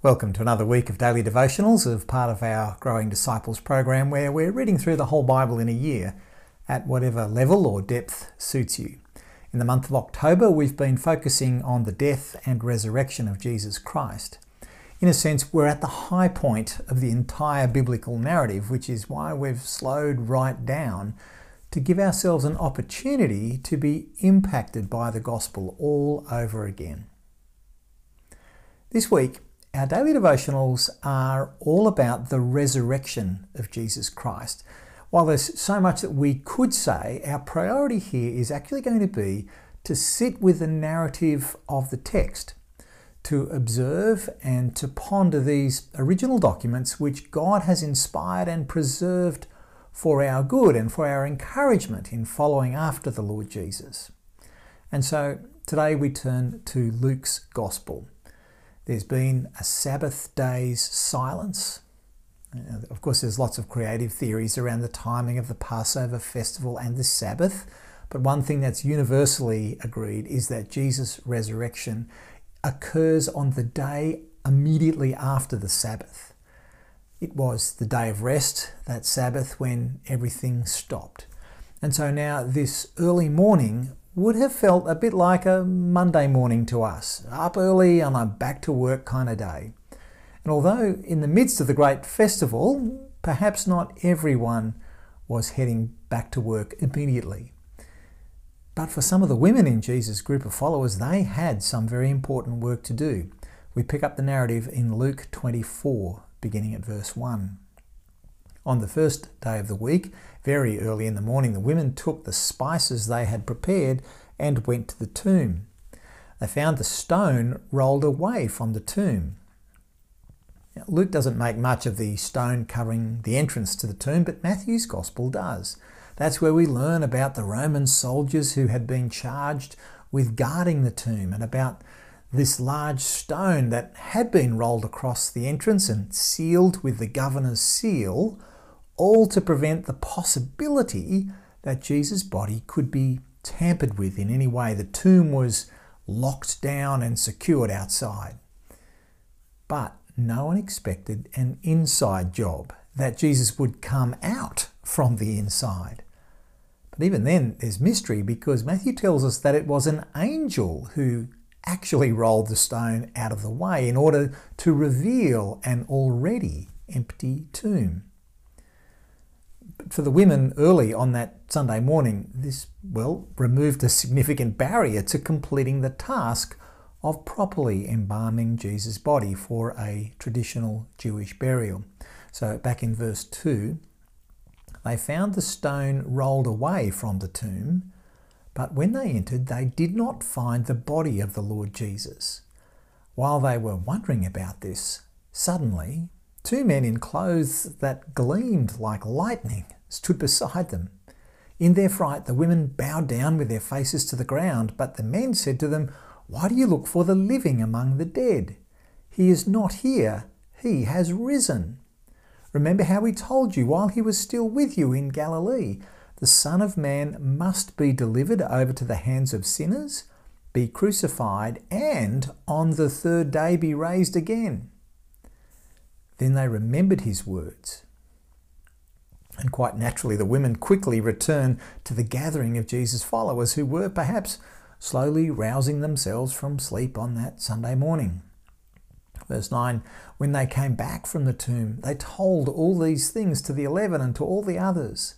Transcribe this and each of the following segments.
Welcome to another week of daily devotionals of part of our Growing Disciples program where we're reading through the whole Bible in a year at whatever level or depth suits you. In the month of October, we've been focusing on the death and resurrection of Jesus Christ. In a sense, we're at the high point of the entire biblical narrative, which is why we've slowed right down to give ourselves an opportunity to be impacted by the gospel all over again. This week, our daily devotionals are all about the resurrection of Jesus Christ. While there's so much that we could say, our priority here is actually going to be to sit with the narrative of the text, to observe and to ponder these original documents which God has inspired and preserved for our good and for our encouragement in following after the Lord Jesus. And so today we turn to Luke's Gospel. There's been a Sabbath day's silence. Uh, of course, there's lots of creative theories around the timing of the Passover festival and the Sabbath, but one thing that's universally agreed is that Jesus' resurrection occurs on the day immediately after the Sabbath. It was the day of rest, that Sabbath, when everything stopped. And so now, this early morning, would have felt a bit like a Monday morning to us, up early on a back to work kind of day. And although in the midst of the great festival, perhaps not everyone was heading back to work immediately. But for some of the women in Jesus' group of followers, they had some very important work to do. We pick up the narrative in Luke 24, beginning at verse 1. On the first day of the week, very early in the morning, the women took the spices they had prepared and went to the tomb. They found the stone rolled away from the tomb. Now, Luke doesn't make much of the stone covering the entrance to the tomb, but Matthew's Gospel does. That's where we learn about the Roman soldiers who had been charged with guarding the tomb and about this large stone that had been rolled across the entrance and sealed with the governor's seal all to prevent the possibility that Jesus' body could be tampered with in any way. The tomb was locked down and secured outside. But no one expected an inside job, that Jesus would come out from the inside. But even then, there's mystery because Matthew tells us that it was an angel who actually rolled the stone out of the way in order to reveal an already empty tomb for the women early on that Sunday morning, this, well, removed a significant barrier to completing the task of properly embalming Jesus' body for a traditional Jewish burial. So, back in verse 2, they found the stone rolled away from the tomb, but when they entered, they did not find the body of the Lord Jesus. While they were wondering about this, suddenly two men in clothes that gleamed like lightning stood beside them. In their fright, the women bowed down with their faces to the ground, but the men said to them, Why do you look for the living among the dead? He is not here, he has risen. Remember how he told you while he was still with you in Galilee the Son of Man must be delivered over to the hands of sinners, be crucified, and on the third day be raised again. Then they remembered his words and quite naturally, the women quickly return to the gathering of Jesus' followers who were perhaps slowly rousing themselves from sleep on that Sunday morning. Verse 9 When they came back from the tomb, they told all these things to the eleven and to all the others.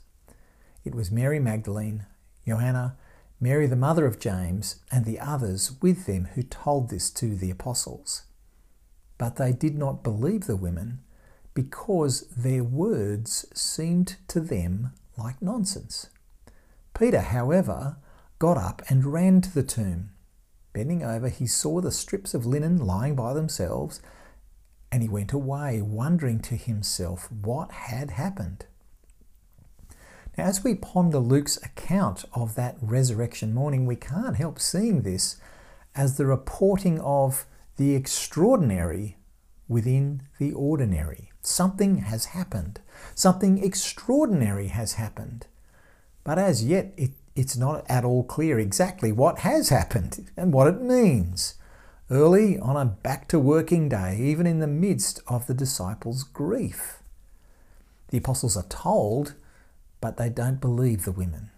It was Mary Magdalene, Joanna, Mary the mother of James, and the others with them who told this to the apostles. But they did not believe the women because their words seemed to them like nonsense. Peter, however, got up and ran to the tomb. Bending over, he saw the strips of linen lying by themselves, and he went away, wondering to himself what had happened. Now, as we ponder Luke's account of that resurrection morning, we can't help seeing this as the reporting of the extraordinary within the ordinary. Something has happened. Something extraordinary has happened. But as yet, it, it's not at all clear exactly what has happened and what it means. early on a back to working day, even in the midst of the disciples' grief. The apostles are told, but they don't believe the women.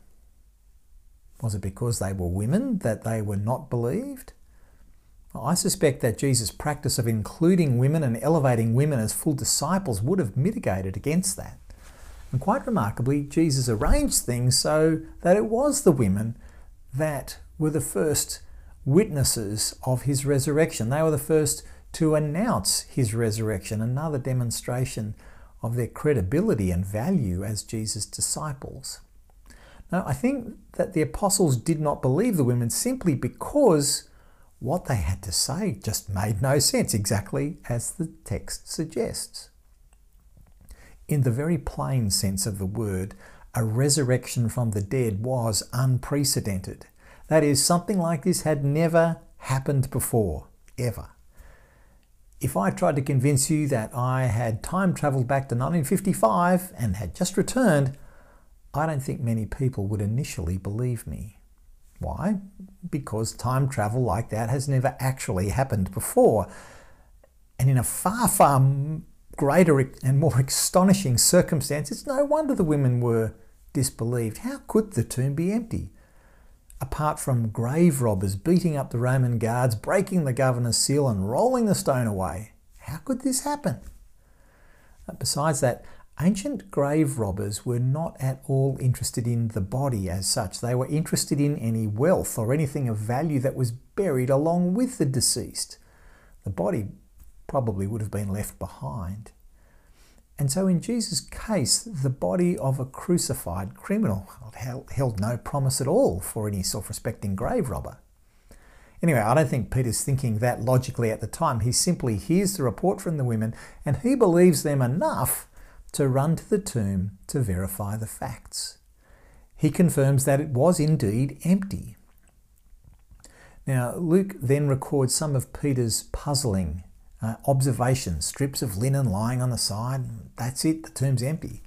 Was it because they were women that they were not believed? I suspect that Jesus' practice of including women and elevating women as full disciples would have mitigated against that. And quite remarkably, Jesus arranged things so that it was the women that were the first witnesses of his resurrection. They were the first to announce his resurrection, another demonstration of their credibility and value as Jesus' disciples. Now, I think that the apostles did not believe the women simply because what they had to say just made no sense, exactly as the text suggests. In the very plain sense of the word, a resurrection from the dead was unprecedented. That is, something like this had never happened before, ever. If I tried to convince you that I had time travelled back to 1955 and had just returned, I don't think many people would initially believe me. Why? Because time travel like that has never actually happened before. And in a far, far greater and more astonishing circumstance, it's no wonder the women were disbelieved. How could the tomb be empty? apart from grave robbers beating up the Roman guards, breaking the governor's seal, and rolling the stone away. How could this happen? Besides that, ancient grave robbers were not at all interested in the body as such. They were interested in any wealth or anything of value that was buried along with the deceased. The body probably would have been left behind. And so, in Jesus' case, the body of a crucified criminal held no promise at all for any self respecting grave robber. Anyway, I don't think Peter's thinking that logically at the time. He simply hears the report from the women and he believes them enough to run to the tomb to verify the facts. He confirms that it was indeed empty. Now, Luke then records some of Peter's puzzling uh, observations, strips of linen lying on the side. That's it, the tomb's empty.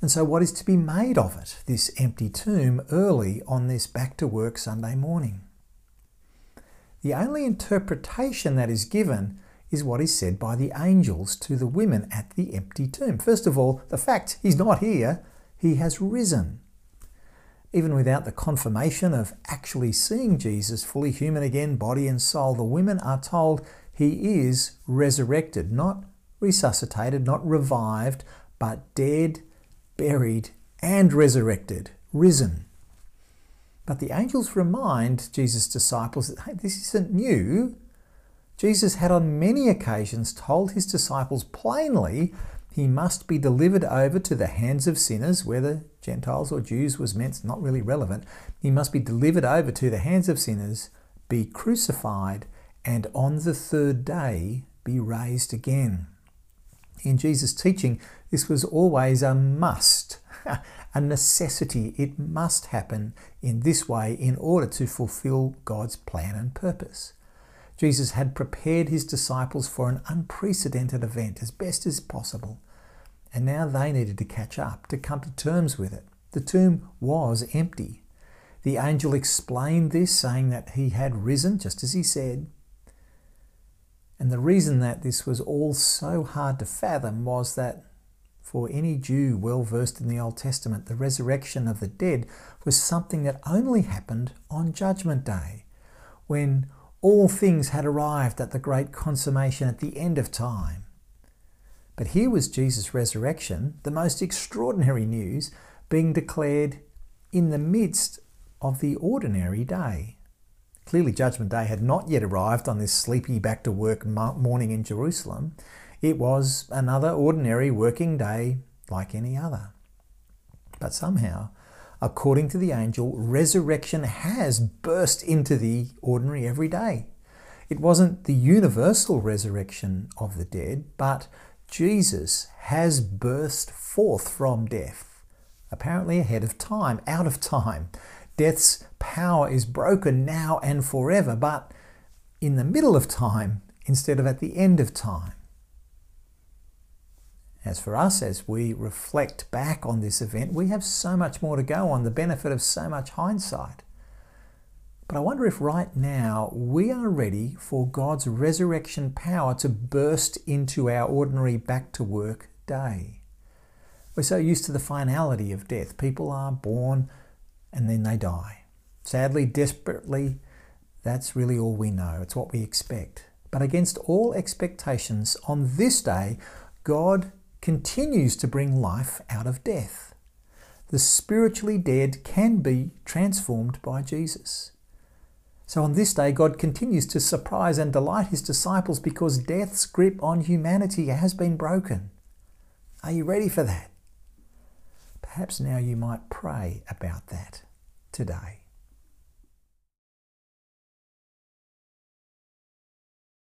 And so, what is to be made of it, this empty tomb, early on this back to work Sunday morning? The only interpretation that is given is what is said by the angels to the women at the empty tomb. First of all, the fact he's not here, he has risen. Even without the confirmation of actually seeing Jesus fully human again, body and soul, the women are told he is resurrected, not resuscitated, not revived, but dead, buried, and resurrected, risen. But the angels remind Jesus' disciples that hey, this isn't new. Jesus had on many occasions told his disciples plainly he must be delivered over to the hands of sinners, whether Gentiles or Jews was meant, not really relevant. He must be delivered over to the hands of sinners, be crucified, and on the third day be raised again. In Jesus' teaching, this was always a must, a necessity. It must happen in this way in order to fulfill God's plan and purpose. Jesus had prepared his disciples for an unprecedented event as best as possible, and now they needed to catch up, to come to terms with it. The tomb was empty. The angel explained this, saying that he had risen, just as he said, and the reason that this was all so hard to fathom was that for any Jew well versed in the Old Testament, the resurrection of the dead was something that only happened on Judgment Day, when all things had arrived at the great consummation at the end of time. But here was Jesus' resurrection, the most extraordinary news, being declared in the midst of the ordinary day. Clearly, Judgment Day had not yet arrived on this sleepy back to work morning in Jerusalem. It was another ordinary working day like any other. But somehow, according to the angel, resurrection has burst into the ordinary everyday. It wasn't the universal resurrection of the dead, but Jesus has burst forth from death, apparently ahead of time, out of time. Death's power is broken now and forever, but in the middle of time instead of at the end of time. As for us, as we reflect back on this event, we have so much more to go on, the benefit of so much hindsight. But I wonder if right now we are ready for God's resurrection power to burst into our ordinary back to work day. We're so used to the finality of death. People are born and then they die. Sadly, desperately, that's really all we know. It's what we expect. But against all expectations, on this day, God continues to bring life out of death. The spiritually dead can be transformed by Jesus. So on this day, God continues to surprise and delight his disciples because death's grip on humanity has been broken. Are you ready for that? Perhaps now you might pray about that today.